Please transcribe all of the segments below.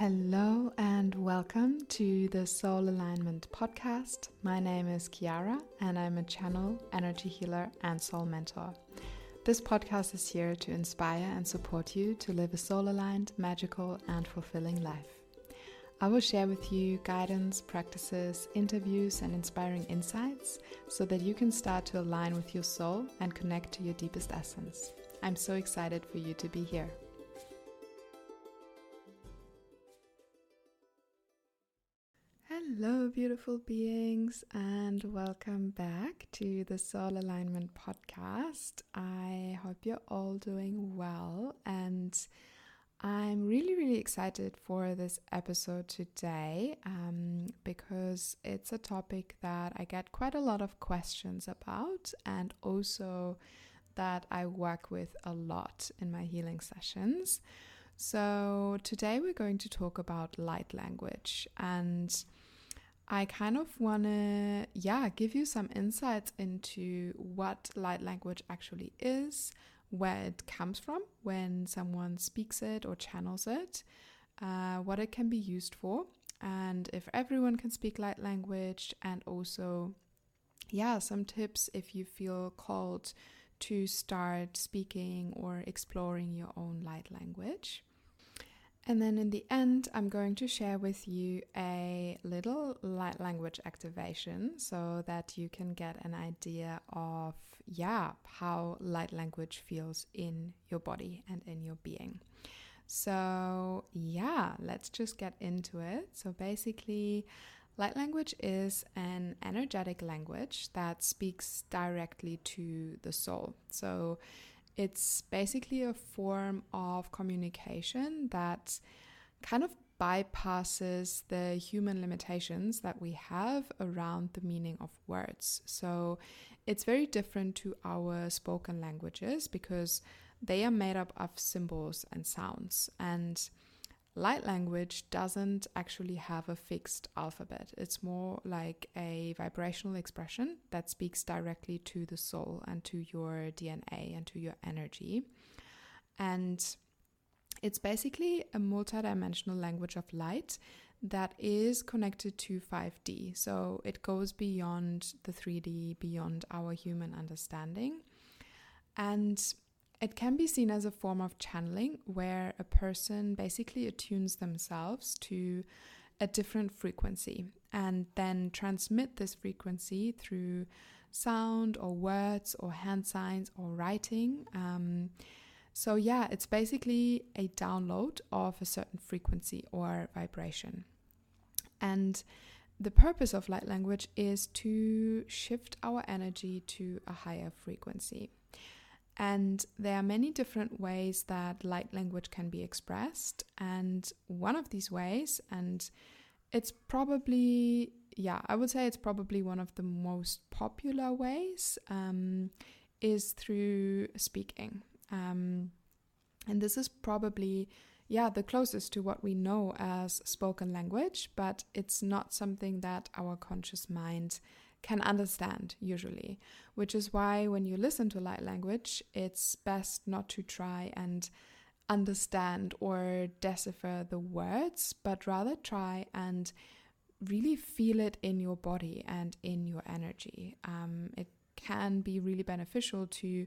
Hello and welcome to the Soul Alignment Podcast. My name is Chiara and I'm a channel, energy healer, and soul mentor. This podcast is here to inspire and support you to live a soul aligned, magical, and fulfilling life. I will share with you guidance, practices, interviews, and inspiring insights so that you can start to align with your soul and connect to your deepest essence. I'm so excited for you to be here. Hello, beautiful beings, and welcome back to the Soul Alignment Podcast. I hope you're all doing well, and I'm really, really excited for this episode today um, because it's a topic that I get quite a lot of questions about, and also that I work with a lot in my healing sessions. So, today we're going to talk about light language and I kind of want to, yeah, give you some insights into what light language actually is, where it comes from when someone speaks it or channels it, uh, what it can be used for, and if everyone can speak light language, and also, yeah, some tips if you feel called to start speaking or exploring your own light language. And then in the end, I'm going to share with you a little light language activation so that you can get an idea of, yeah, how light language feels in your body and in your being. So, yeah, let's just get into it. So, basically, light language is an energetic language that speaks directly to the soul. So, it's basically a form of communication that kind of bypasses the human limitations that we have around the meaning of words. So it's very different to our spoken languages because they are made up of symbols and sounds. And light language doesn't actually have a fixed alphabet. It's more like a vibrational expression that speaks directly to the soul and to your DNA and to your energy. And it's basically a multidimensional language of light that is connected to 5D. So it goes beyond the 3D, beyond our human understanding. And it can be seen as a form of channeling where a person basically attunes themselves to a different frequency and then transmit this frequency through sound or words or hand signs or writing. Um, so, yeah, it's basically a download of a certain frequency or vibration. And the purpose of light language is to shift our energy to a higher frequency. And there are many different ways that light language can be expressed. And one of these ways, and it's probably, yeah, I would say it's probably one of the most popular ways, um, is through speaking. Um, and this is probably, yeah, the closest to what we know as spoken language, but it's not something that our conscious mind can understand usually, which is why when you listen to light language, it's best not to try and understand or decipher the words, but rather try and really feel it in your body and in your energy. Um, it can be really beneficial to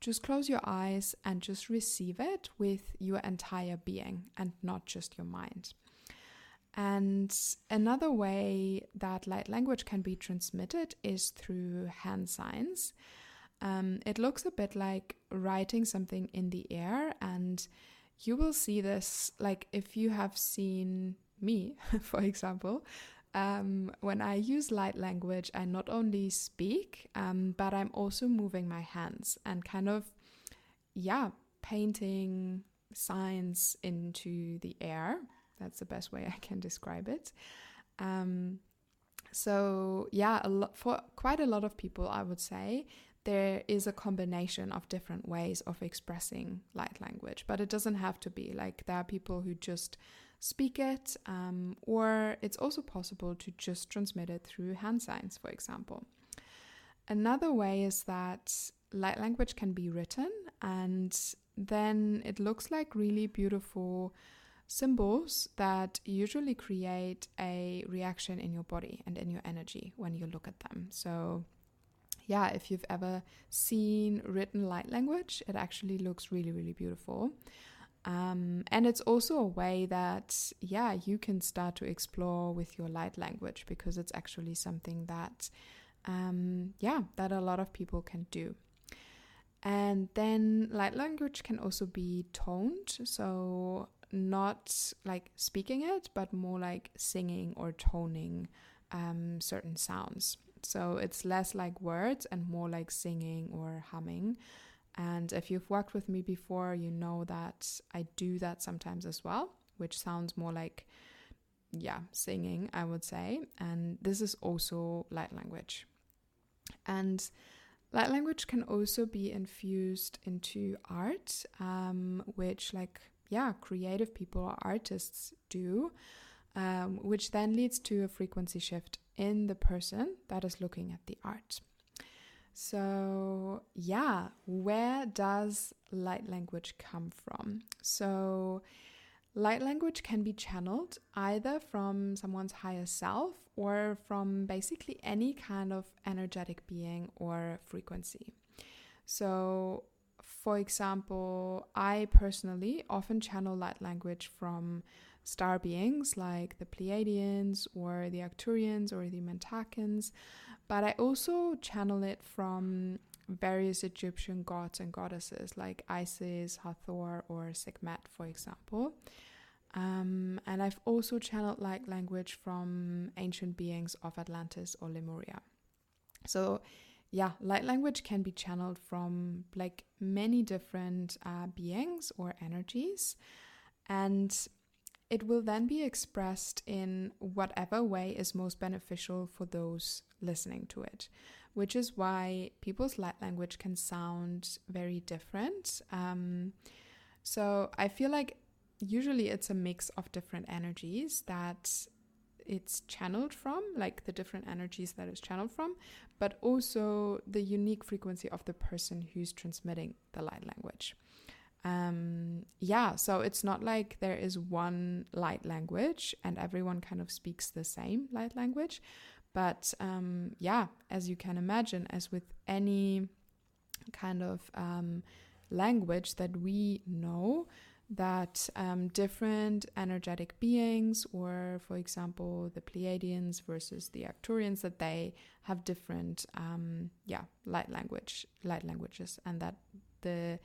just close your eyes and just receive it with your entire being and not just your mind. And another way that light language can be transmitted is through hand signs. Um, it looks a bit like writing something in the air, and you will see this like if you have seen me, for example. Um, when I use light language, I not only speak, um, but I'm also moving my hands and kind of, yeah, painting signs into the air that's the best way I can describe it. Um, so yeah, a lot, for quite a lot of people, I would say there is a combination of different ways of expressing light language, but it doesn't have to be like there are people who just speak it, um, or it's also possible to just transmit it through hand signs, for example. Another way is that light language can be written, and then it looks like really beautiful symbols that usually create a reaction in your body and in your energy when you look at them. So, yeah, if you've ever seen written light language, it actually looks really, really beautiful. Um, and it's also a way that, yeah, you can start to explore with your light language because it's actually something that, um, yeah, that a lot of people can do. And then light language can also be toned. So, not like speaking it, but more like singing or toning um, certain sounds. So, it's less like words and more like singing or humming. And if you've worked with me before, you know that I do that sometimes as well, which sounds more like, yeah, singing, I would say. And this is also light language. And light language can also be infused into art, um, which, like, yeah, creative people or artists do, um, which then leads to a frequency shift in the person that is looking at the art. So, yeah, where does light language come from? So, light language can be channeled either from someone's higher self or from basically any kind of energetic being or frequency. So, for example, I personally often channel light language from star beings like the Pleiadians or the Arcturians or the Mintakans, but I also channel it from various Egyptian gods and goddesses like Isis, Hathor, or Sekhmet, for example. Um, and I've also channeled light language from ancient beings of Atlantis or Lemuria. So, yeah, light language can be channeled from like many different uh, beings or energies. And it will then be expressed in whatever way is most beneficial for those listening to it, which is why people's light language can sound very different. Um, so I feel like usually it's a mix of different energies that it's channeled from, like the different energies that it's channeled from, but also the unique frequency of the person who's transmitting the light language um, yeah, so it's not like there is one light language and everyone kind of speaks the same light language. But um, yeah, as you can imagine, as with any kind of um, language that we know, that um, different energetic beings, or for example, the Pleiadians versus the Arcturians, that they have different, um, yeah, light language, light languages, and that the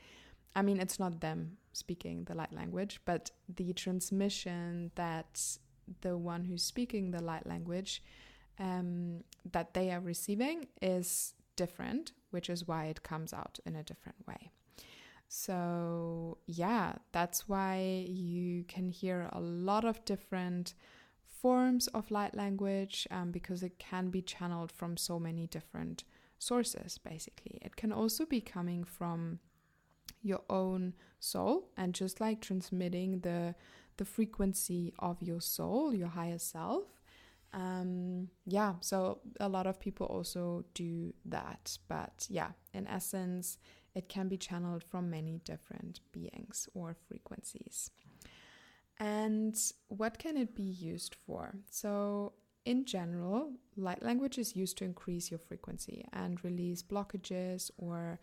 I mean, it's not them speaking the light language, but the transmission that the one who's speaking the light language um, that they are receiving is different, which is why it comes out in a different way. So, yeah, that's why you can hear a lot of different forms of light language um, because it can be channeled from so many different sources, basically. It can also be coming from your own soul and just like transmitting the the frequency of your soul, your higher self. Um, yeah, so a lot of people also do that, but yeah, in essence, it can be channeled from many different beings or frequencies. And what can it be used for? So, in general, light language is used to increase your frequency and release blockages or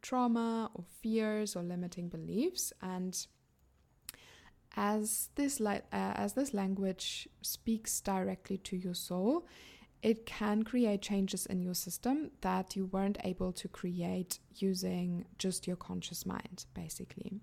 trauma or fears or limiting beliefs and as this uh, as this language speaks directly to your soul it can create changes in your system that you weren't able to create using just your conscious mind basically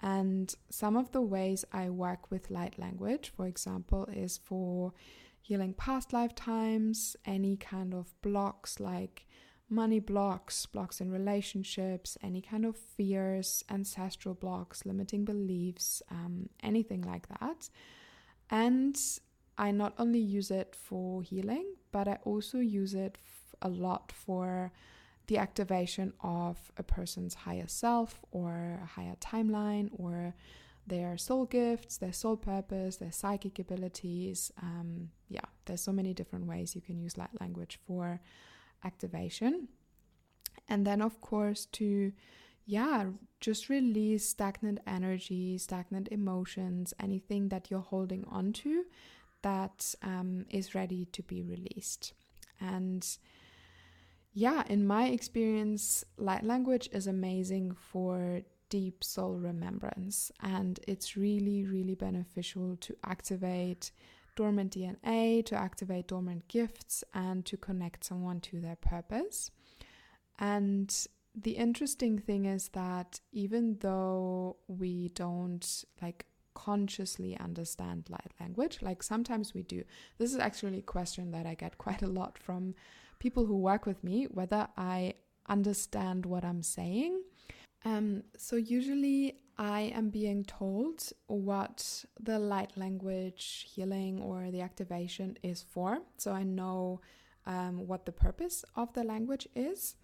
and some of the ways i work with light language for example is for healing past lifetimes any kind of blocks like money blocks, blocks in relationships, any kind of fears, ancestral blocks, limiting beliefs, um, anything like that. And I not only use it for healing, but I also use it a lot for the activation of a person's higher self or a higher timeline or their soul gifts, their soul purpose, their psychic abilities. Um, yeah, there's so many different ways you can use light language for activation. And then, of course, to yeah, just release stagnant energy, stagnant emotions, anything that you're holding on to that um, is ready to be released. And yeah, in my experience, light language is amazing for deep soul remembrance, and it's really, really beneficial to activate dormant DNA, to activate dormant gifts, and to connect someone to their purpose. And the interesting thing is that even though we don't like consciously understand light language, like sometimes we do, this is actually a question that I get quite a lot from people who work with me whether I understand what I'm saying. Um, so, usually, I am being told what the light language healing or the activation is for. So, I know um, what the purpose of the language is.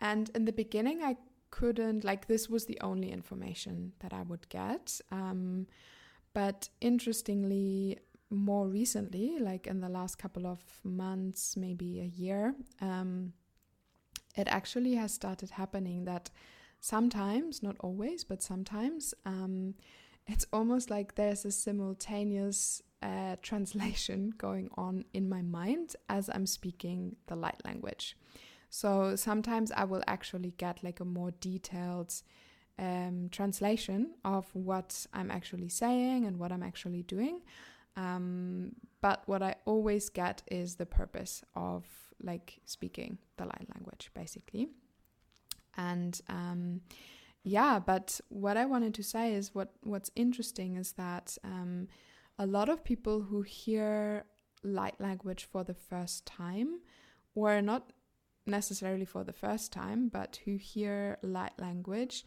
And in the beginning, I couldn't, like, this was the only information that I would get. Um, but interestingly, more recently, like in the last couple of months, maybe a year, um, it actually has started happening that sometimes, not always, but sometimes, um, it's almost like there's a simultaneous uh, translation going on in my mind as I'm speaking the light language. So sometimes I will actually get like a more detailed um, translation of what I'm actually saying and what I'm actually doing. Um, but what I always get is the purpose of like speaking the light language, basically. And um, yeah, but what I wanted to say is what what's interesting is that um, a lot of people who hear light language for the first time, or not necessarily for the first time, but who hear light language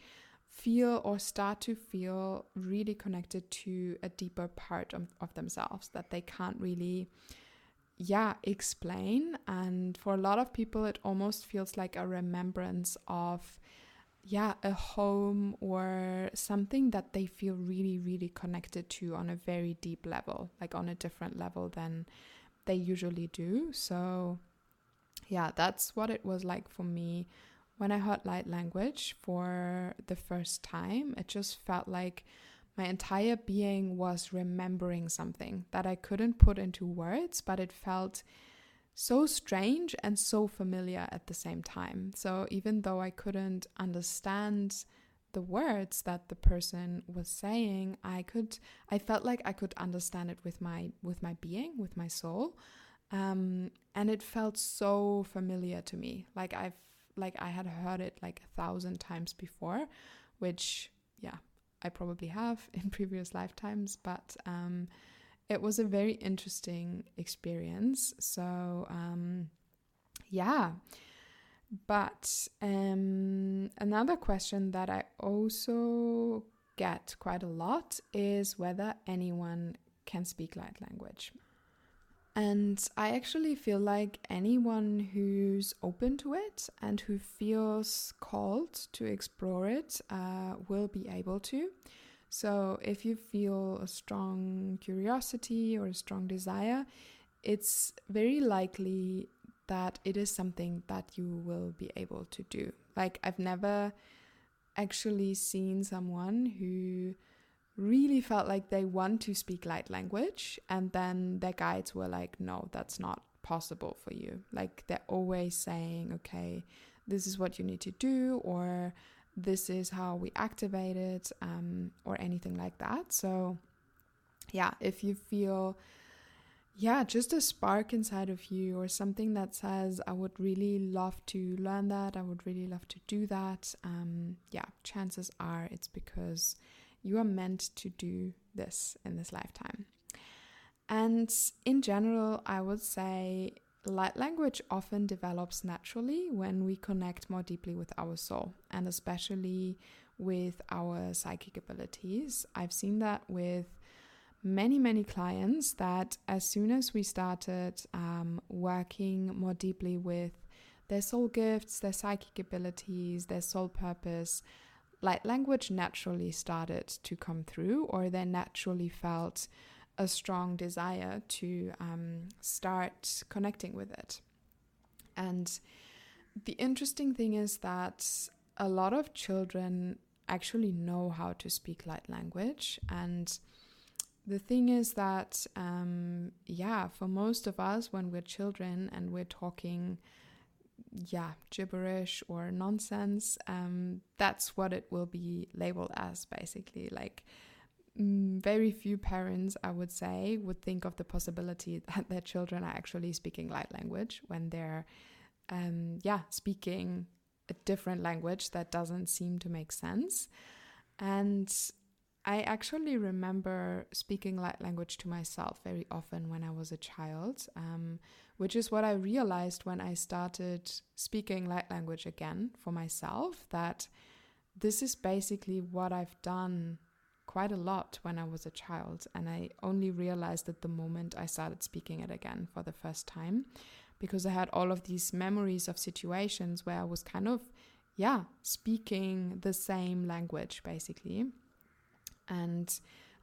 feel or start to feel really connected to a deeper part of, of themselves that they can't really yeah explain. And for a lot of people it almost feels like a remembrance of yeah a home or something that they feel really really connected to on a very deep level like on a different level than they usually do. So yeah that's what it was like for me when I heard light language for the first time, it just felt like my entire being was remembering something that I couldn't put into words, but it felt so strange and so familiar at the same time. So even though I couldn't understand the words that the person was saying, I could I felt like I could understand it with my with my being, with my soul. Um, and it felt so familiar to me. Like I've like I had heard it like a thousand times before, which yeah, I probably have in previous lifetimes, but um, it was a very interesting experience. So um, yeah. But um, another question that I also get quite a lot is whether anyone can speak light language. And I actually feel like anyone who's open to it and who feels called to explore it uh, will be able to. So, if you feel a strong curiosity or a strong desire, it's very likely that it is something that you will be able to do. Like, I've never actually seen someone who really felt like they want to speak light language and then their guides were like no that's not possible for you. Like they're always saying okay this is what you need to do or this is how we activate it um, or anything like that. So yeah if you feel yeah just a spark inside of you or something that says i would really love to learn that i would really love to do that um, yeah chances are it's because you are meant to do this in this lifetime. And in general, I would say light language often develops naturally when we connect more deeply with our soul and especially with our psychic abilities. I've seen that with many, many clients that as soon as we started um, working more deeply with their soul gifts, their psychic abilities, their soul purpose, light language naturally started to come through, or they naturally felt a strong desire to um, start connecting with it. And the interesting thing is that a lot of children actually know how to speak light language. And the thing is that, um, yeah, for most of us, when we're children and we're talking, yeah, gibberish or nonsense, um, that's what it will be labeled as basically. Like, mm, very few parents, I would say, would think of the possibility that their children are actually speaking light language when they're, um, yeah, speaking a different language that doesn't seem to make sense. And I actually remember speaking light language to myself very often when I was a child, um, which is what I realized when I started speaking light language again for myself that this is basically what I've done quite a lot when I was a child. And I only realized at the moment I started speaking it again for the first time because I had all of these memories of situations where I was kind of, yeah, speaking the same language basically. And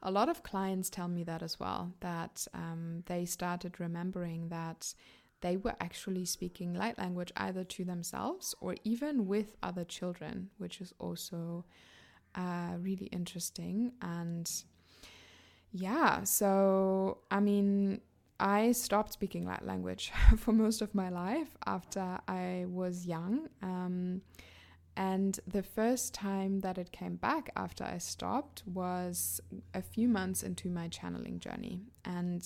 a lot of clients tell me that as well, that um, they started remembering that they were actually speaking light language either to themselves or even with other children, which is also uh, really interesting. And yeah, so I mean, I stopped speaking light language for most of my life after I was young. Um, and the first time that it came back after I stopped was a few months into my channeling journey. And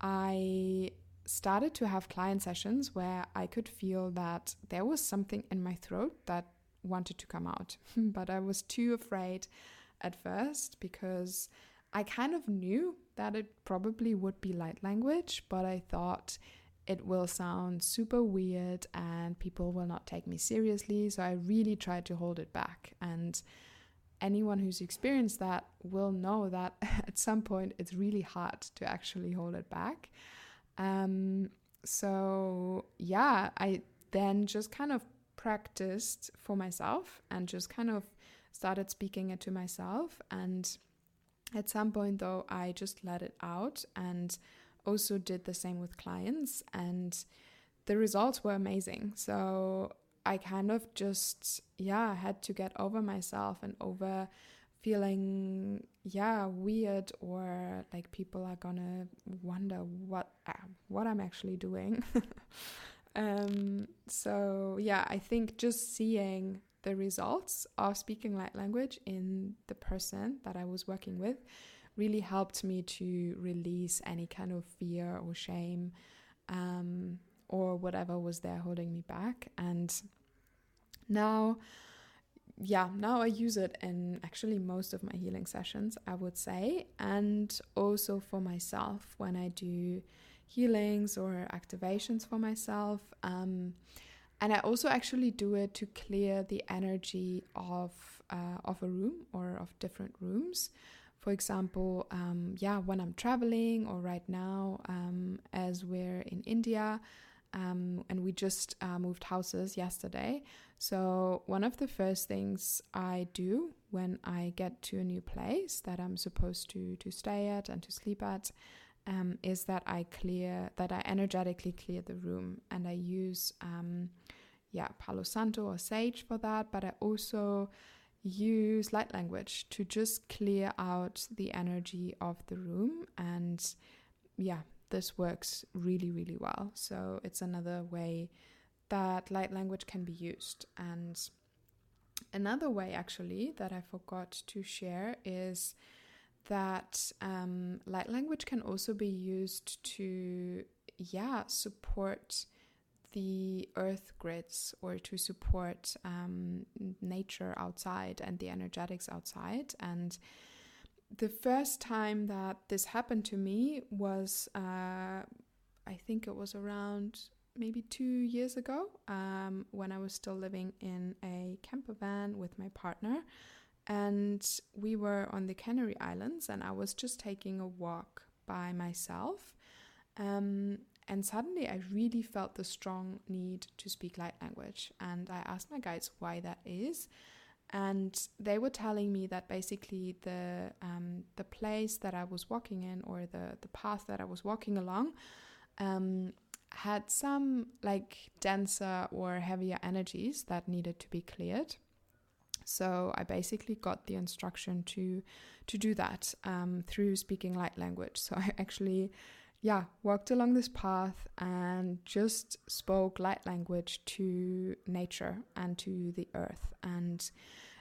I started to have client sessions where I could feel that there was something in my throat that wanted to come out. but I was too afraid at first because I kind of knew that it probably would be light language, but I thought it will sound super weird and people will not take me seriously. So I really tried to hold it back. And anyone who's experienced that will know that at some point it's really hard to actually hold it back. Um, so yeah, I then just kind of practiced for myself and just kind of started speaking it to myself and at some point, though, I just let it out and also did the same with clients, and the results were amazing. So I kind of just, yeah, had to get over myself and over feeling yeah weird or like people are gonna wonder what uh, what I'm actually doing um so yeah I think just seeing the results of speaking light language in the person that I was working with really helped me to release any kind of fear or shame um, or whatever was there holding me back. And now, yeah, now I use it in actually most of my healing sessions, I would say, and also for myself when I do healings or activations for myself. Um, and I also actually do it to clear the energy of uh, of a room or of different rooms. For example, um, yeah, when I'm traveling or right now, um, as we're in India, um, and we just uh, moved houses yesterday. So one of the first things I do when I get to a new place that I'm supposed to to stay at and to sleep at um, is that I clear, that I energetically clear the room and I use, um, yeah, Palo Santo or Sage for that, but I also use light language to just clear out the energy of the room. And yeah, this works really, really well. So it's another way that light language can be used. And another way, actually, that I forgot to share is that um, light language can also be used to, yeah, support the earth grids or to support um, nature outside and the energetics outside. And the first time that this happened to me was, uh, I think it was around maybe two years ago um, when I was still living in a camper van with my partner and we were on the Canary Islands, and I was just taking a walk by myself. Um, and suddenly I really felt the strong need to speak light language. And I asked my guides why that is. And they were telling me that basically the um, the place that I was walking in or the, the path that I was walking along um, had some like denser or heavier energies that needed to be cleared So I basically got the instruction to to do that um, through speaking light language. So I actually, yeah, walked along this path and just spoke light language to nature and to the earth. And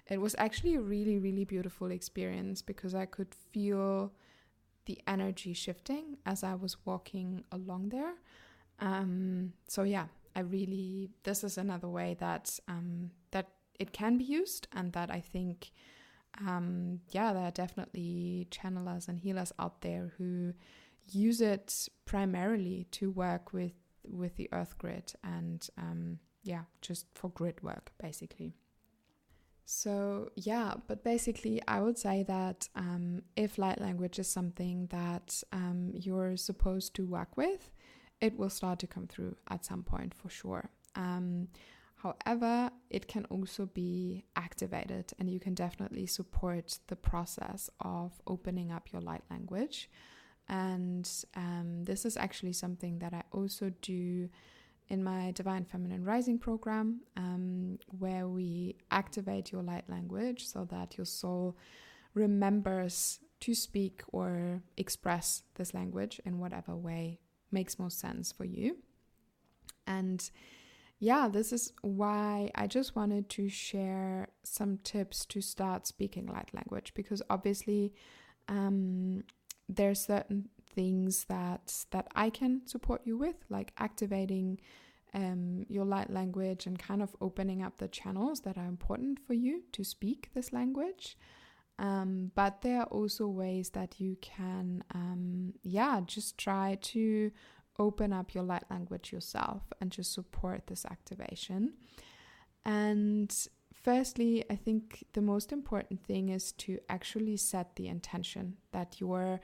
it was actually a really, really beautiful experience because I could feel the energy shifting as I was walking along there. Um, so yeah, I really this is another way that um, that it can be used, and that I think um, yeah, there are definitely channelers and healers out there who use it primarily to work with with the earth grid and um, yeah, just for grid work basically. So, yeah, but basically, I would say that um, if light language is something that um, you're supposed to work with, it will start to come through at some point for sure. Um, however, it can also be activated, and you can definitely support the process of opening up your light language. And um, this is actually something that I also do in my Divine Feminine Rising program, um, where we activate your light language so that your soul remembers to speak or express this language in whatever way makes most sense for you. And yeah, this is why I just wanted to share some tips to start speaking light language because obviously um, there's certain things that that I can support you with, like activating um, your light language and kind of opening up the channels that are important for you to speak this language. Um, but there are also ways that you can, um, yeah, just try to open up your light language yourself and just support this activation. And firstly, I think the most important thing is to actually set the intention that you're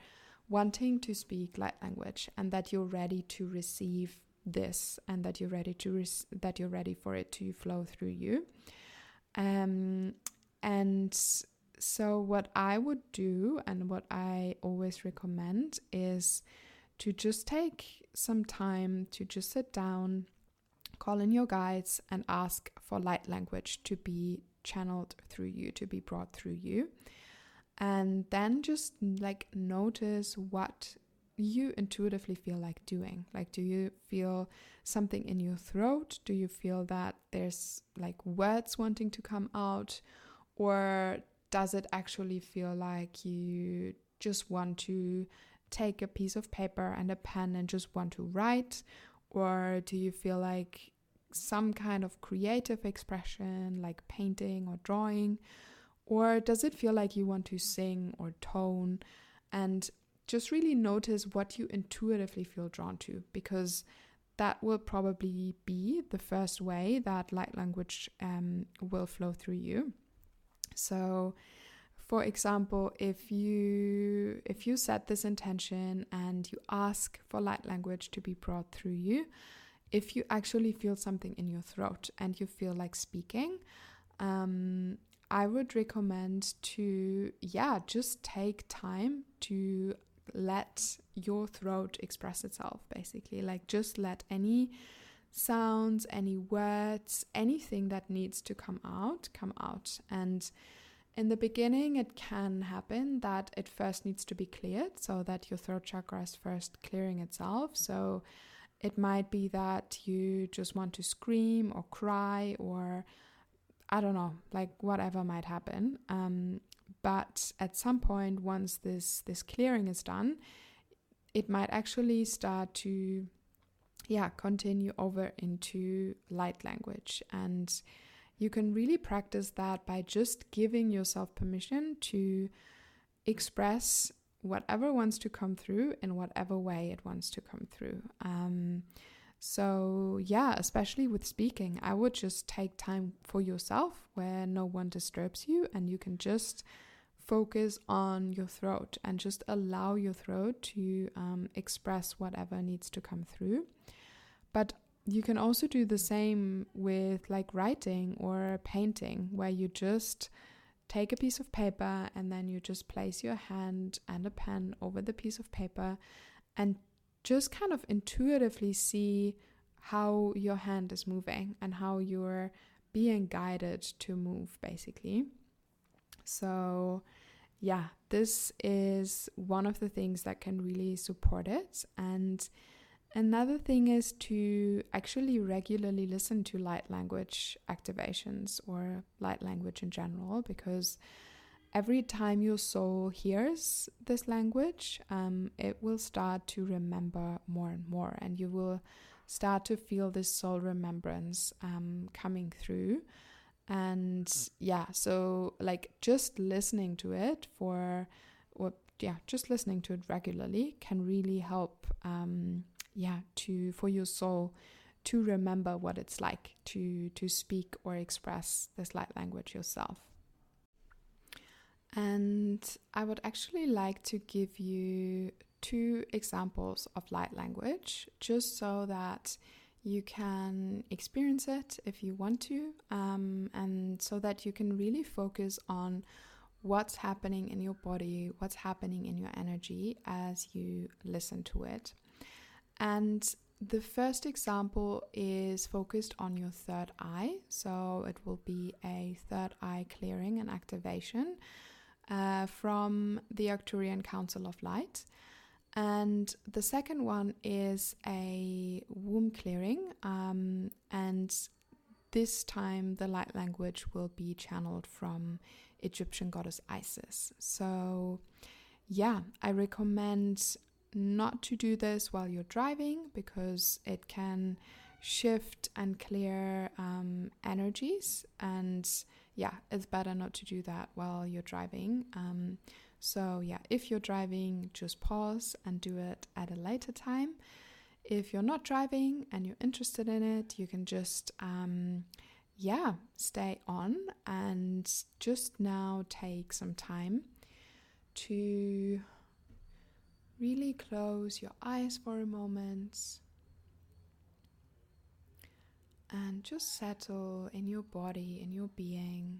wanting to speak light language and that you're ready to receive this and that you're ready to res- that you're ready for it to flow through you. Um and so what i would do and what i always recommend is to just take some time to just sit down call in your guides and ask for light language to be channeled through you to be brought through you and then just like notice what you intuitively feel like doing? Like, do you feel something in your throat? Do you feel that there's like words wanting to come out? Or does it actually feel like you just want to take a piece of paper and a pen and just want to write? Or do you feel like some kind of creative expression, like painting or drawing? Or does it feel like you want to sing or tone? And just really notice what you intuitively feel drawn to because that will probably be the first way that light language um, will flow through you. So, for example, if you if you set this intention and you ask for light language to be brought through you, if you actually feel something in your throat and you feel like speaking, um, I would recommend to yeah just take time to let your throat express itself basically. Like just let any sounds any words anything that needs to come out come out. And in the beginning it can happen that it first needs to be cleared so that your throat chakra is first clearing itself. So it might be that you just want to scream or cry or I don't know, like whatever might happen. Um, but at some point, once this this clearing is done, it might actually start to, yeah, continue over into light language, and you can really practice that by just giving yourself permission to express whatever wants to come through in whatever way it wants to come through. Um, so, yeah, especially with speaking, I would just take time for yourself where no one disturbs you and you can just focus on your throat and just allow your throat to um, express whatever needs to come through. But you can also do the same with like writing or painting, where you just take a piece of paper and then you just place your hand and a pen over the piece of paper and just kind of intuitively see how your hand is moving and how you're being guided to move, basically. So, yeah, this is one of the things that can really support it. And another thing is to actually regularly listen to light language activations or light language in general, because every time your soul hears this language, um, it will start to remember more and more, and you will start to feel this soul remembrance um, coming through. And yeah, so like just listening to it for, or yeah, just listening to it regularly can really help. Um, yeah, to for your soul to remember what it's like to to speak or express this light language yourself. And I would actually like to give you two examples of light language just so that you can experience it if you want to, um, and so that you can really focus on what's happening in your body, what's happening in your energy as you listen to it. And the first example is focused on your third eye, so it will be a third eye clearing and activation uh, from the Arcturian Council of Light. And the second one is a womb clearing, um, and this time the light language will be channeled from Egyptian goddess Isis. So, yeah, I recommend not to do this while you're driving because it can shift and clear um, energies and yeah, it's better not to do that while you're driving. Um, so, yeah, if you're driving, just pause and do it at a later time. If you're not driving and you're interested in it, you can just, um, yeah, stay on and just now take some time to really close your eyes for a moment and just settle in your body, in your being.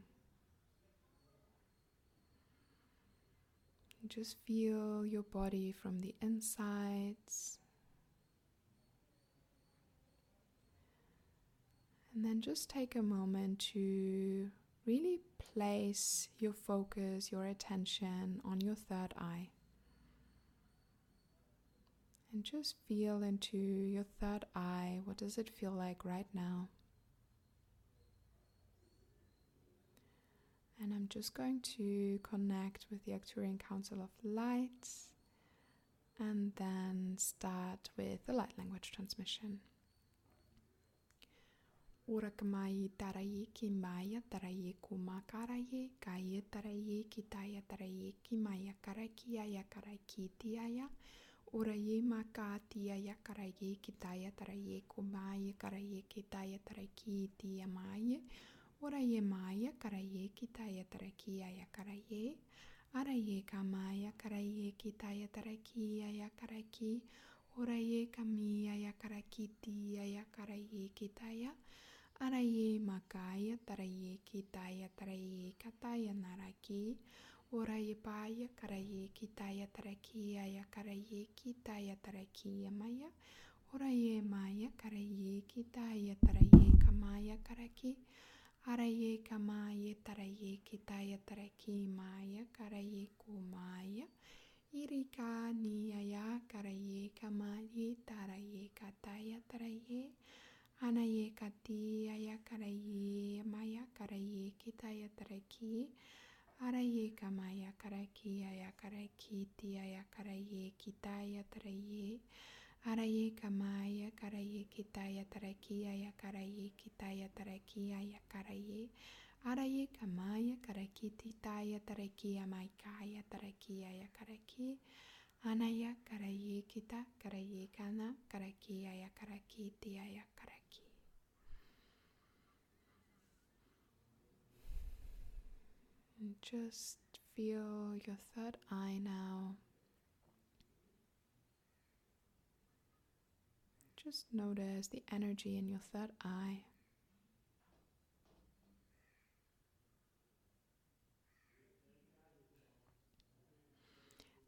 Just feel your body from the insides. And then just take a moment to really place your focus, your attention on your third eye. And just feel into your third eye. What does it feel like right now? And I'm just going to connect with the Arcturian Council of Lights and then start with the light language transmission. Urakmai tarayi kimaya tarayi kumakaraye kaya tarayi kitaya tarayi kimaya karakia ya karakitiaya Uraye makatia ya karaye kitaya taraye kumaye karaye kitaya taraki tia maye. Uraye maya karaye kitaya tarakia ya karaye. Araye kamaya karaye kitaya tarakia ya karaki. Uraye kamia ya karakitia ya karaye kitaya. Araye makaya taraye kitaya taraye kataya naraki. Oraye paya karaye kitaya tarakia ya karaye kitaya tarakia maya. Oraye maya karaye kitaya taraye kamaya karaki. Araye kamaya taraye kitaya taraki maya karaye kumaya. Irika niyaya karaye kamaye taraye kataya taraye. Anaye katiya ya karaye maya karaye kitaya taraki. Araye kamaya karaki aya karaki tia ya karaye kitaya taraye. Araye kamaya karaye kitaya taraki aya karaye kitaya taraki aya karaye. Araye kamaya karaki titaya taraki amaikaya taraki aya karaki. Anaya karaye kita karaye kana karaki aya karaki tia ya karaki. And just feel your third eye now. Just notice the energy in your third eye.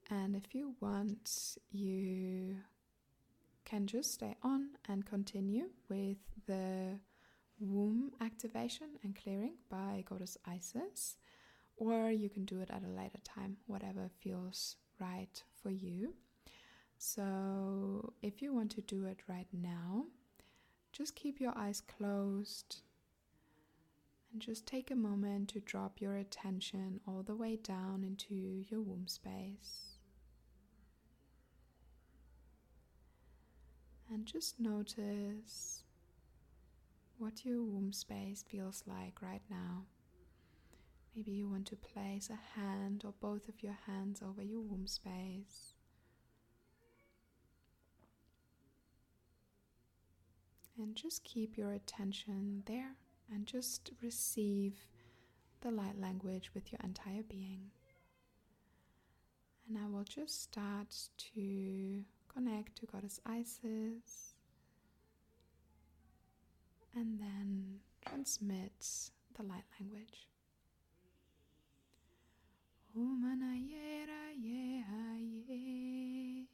And if you want, you can just stay on and continue with the womb activation and clearing by Goddess Isis, or you can do it at a later time, whatever feels right for you. So, if you want to do it right now, just keep your eyes closed and just take a moment to drop your attention all the way down into your womb space. And just notice what your womb space feels like right now. Maybe you want to place a hand or both of your hands over your womb space. And just keep your attention there and just receive the light language with your entire being. And I will just start to connect to Goddess Isis and then transmit the light language. Omana yera ye ha ye.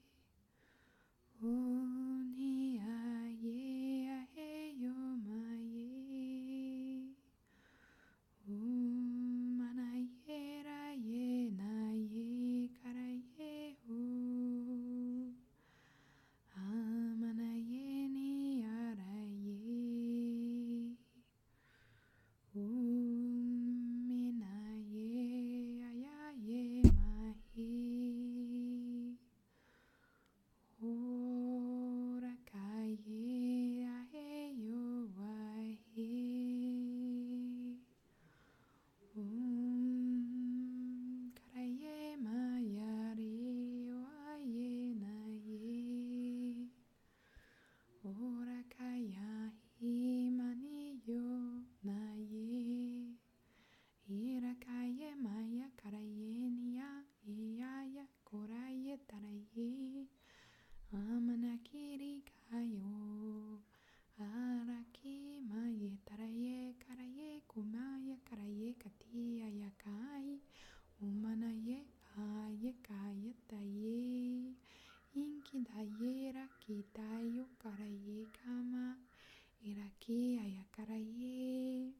Kantiaya Karaye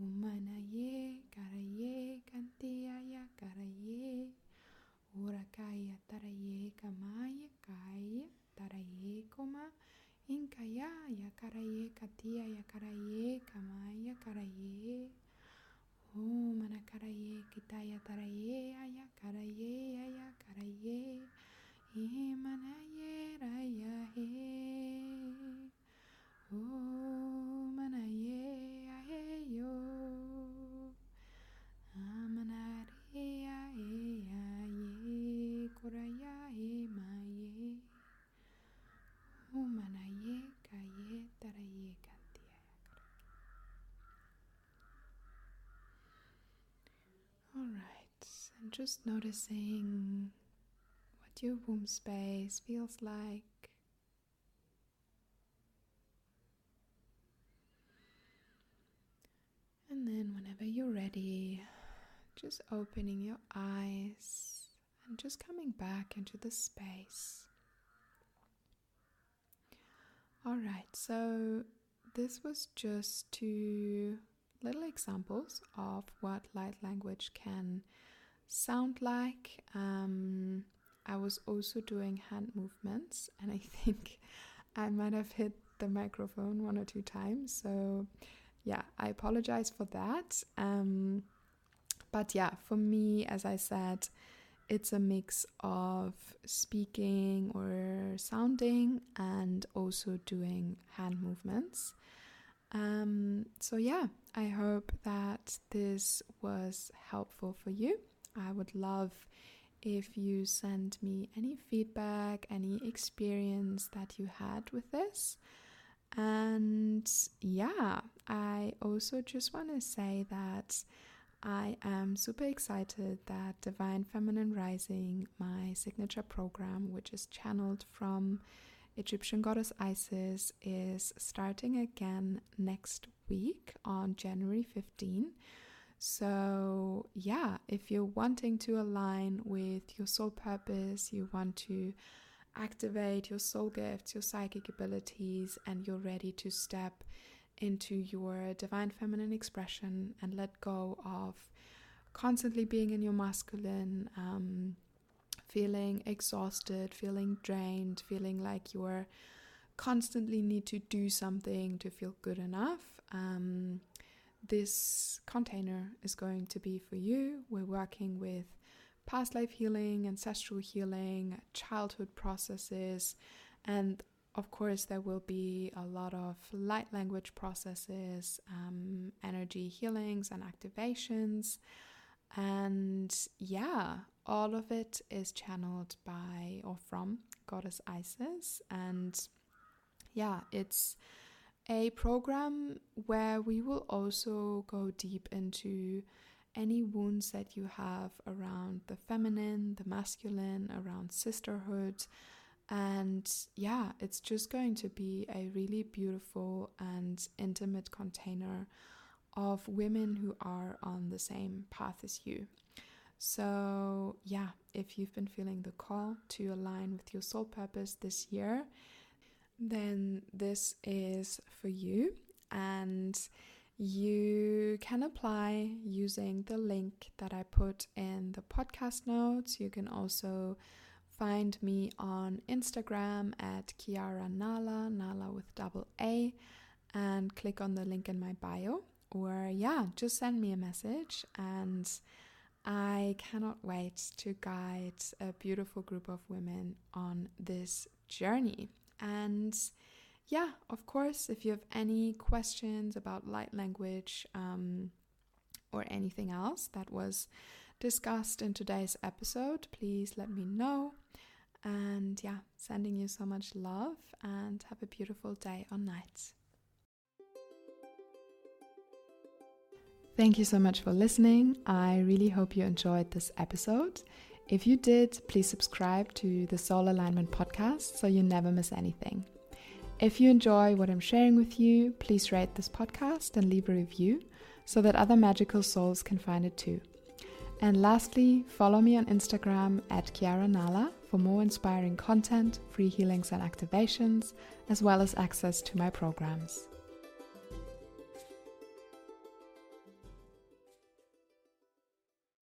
Umanaye Karaye Kantiaya Karaye Urakaya Taraye Kamaya Kaya Taraye Koma Inkaya Yakaraye Katia Yakaraye Kamaya Karaye Omana Karaye Kitaya Taraye Aya Karaye Aya Karaye Imana just noticing what your womb space feels like. And then, whenever you're ready, just opening your eyes and just coming back into the space. Alright, so this was just two little examples of what light language can sound like. Um, I was also doing hand movements, and I think I might have hit the microphone one or two times. So, yeah, I apologize for that. Um, but yeah, for me, as I said, it's a mix of speaking or sounding and also doing hand movements. Um, so, yeah, I hope that this was helpful for you. I would love if you send me any feedback, any experience that you had with this. And yeah, I also just want to say that I am super excited that Divine Feminine Rising, my signature program, which is channeled from Egyptian goddess Isis, is starting again next week on January 15. So, yeah, if you're wanting to align with your soul purpose, you want to activate your soul gifts, your psychic abilities, and you're ready to step into your divine feminine expression and let go of constantly being in your masculine, um, feeling exhausted, feeling drained, feeling like you're constantly need to do something to feel good enough. Um, this container is going to be for you. We're working with past life healing, ancestral healing, childhood processes, and of course, there will be a lot of light language processes, um, energy healings, and activations. And yeah, all of it is channeled by or from Goddess Isis. And yeah, it's a program where we will also go deep into any wounds that you have around the feminine, the masculine, around sisterhood. And yeah, it's just going to be a really beautiful and intimate container of women who are on the same path as you. So, yeah, if you've been feeling the call to align with your soul purpose this year, then this is for you. And you can apply using the link that I put in the podcast notes. You can also find me on Instagram at Chiara Naala, Naala with double A, and click on the link in my bio. Or, yeah, just send me a message. And I cannot wait to guide a beautiful group of women on this journey. And yeah, of course, if you have any questions about light language um, or anything else that was discussed in today's episode, please let me know. And yeah, sending you so much love and have a beautiful day or night. Thank you so much for listening. I really hope you enjoyed this episode. If you did, please subscribe to the Soul Alignment podcast so you never miss anything. If you enjoy what I'm sharing with you, please rate this podcast and leave a review so that other magical souls can find it too. And lastly, follow me on Instagram at Chiara Naala for more inspiring content, free healings and activations, as well as access to my programs.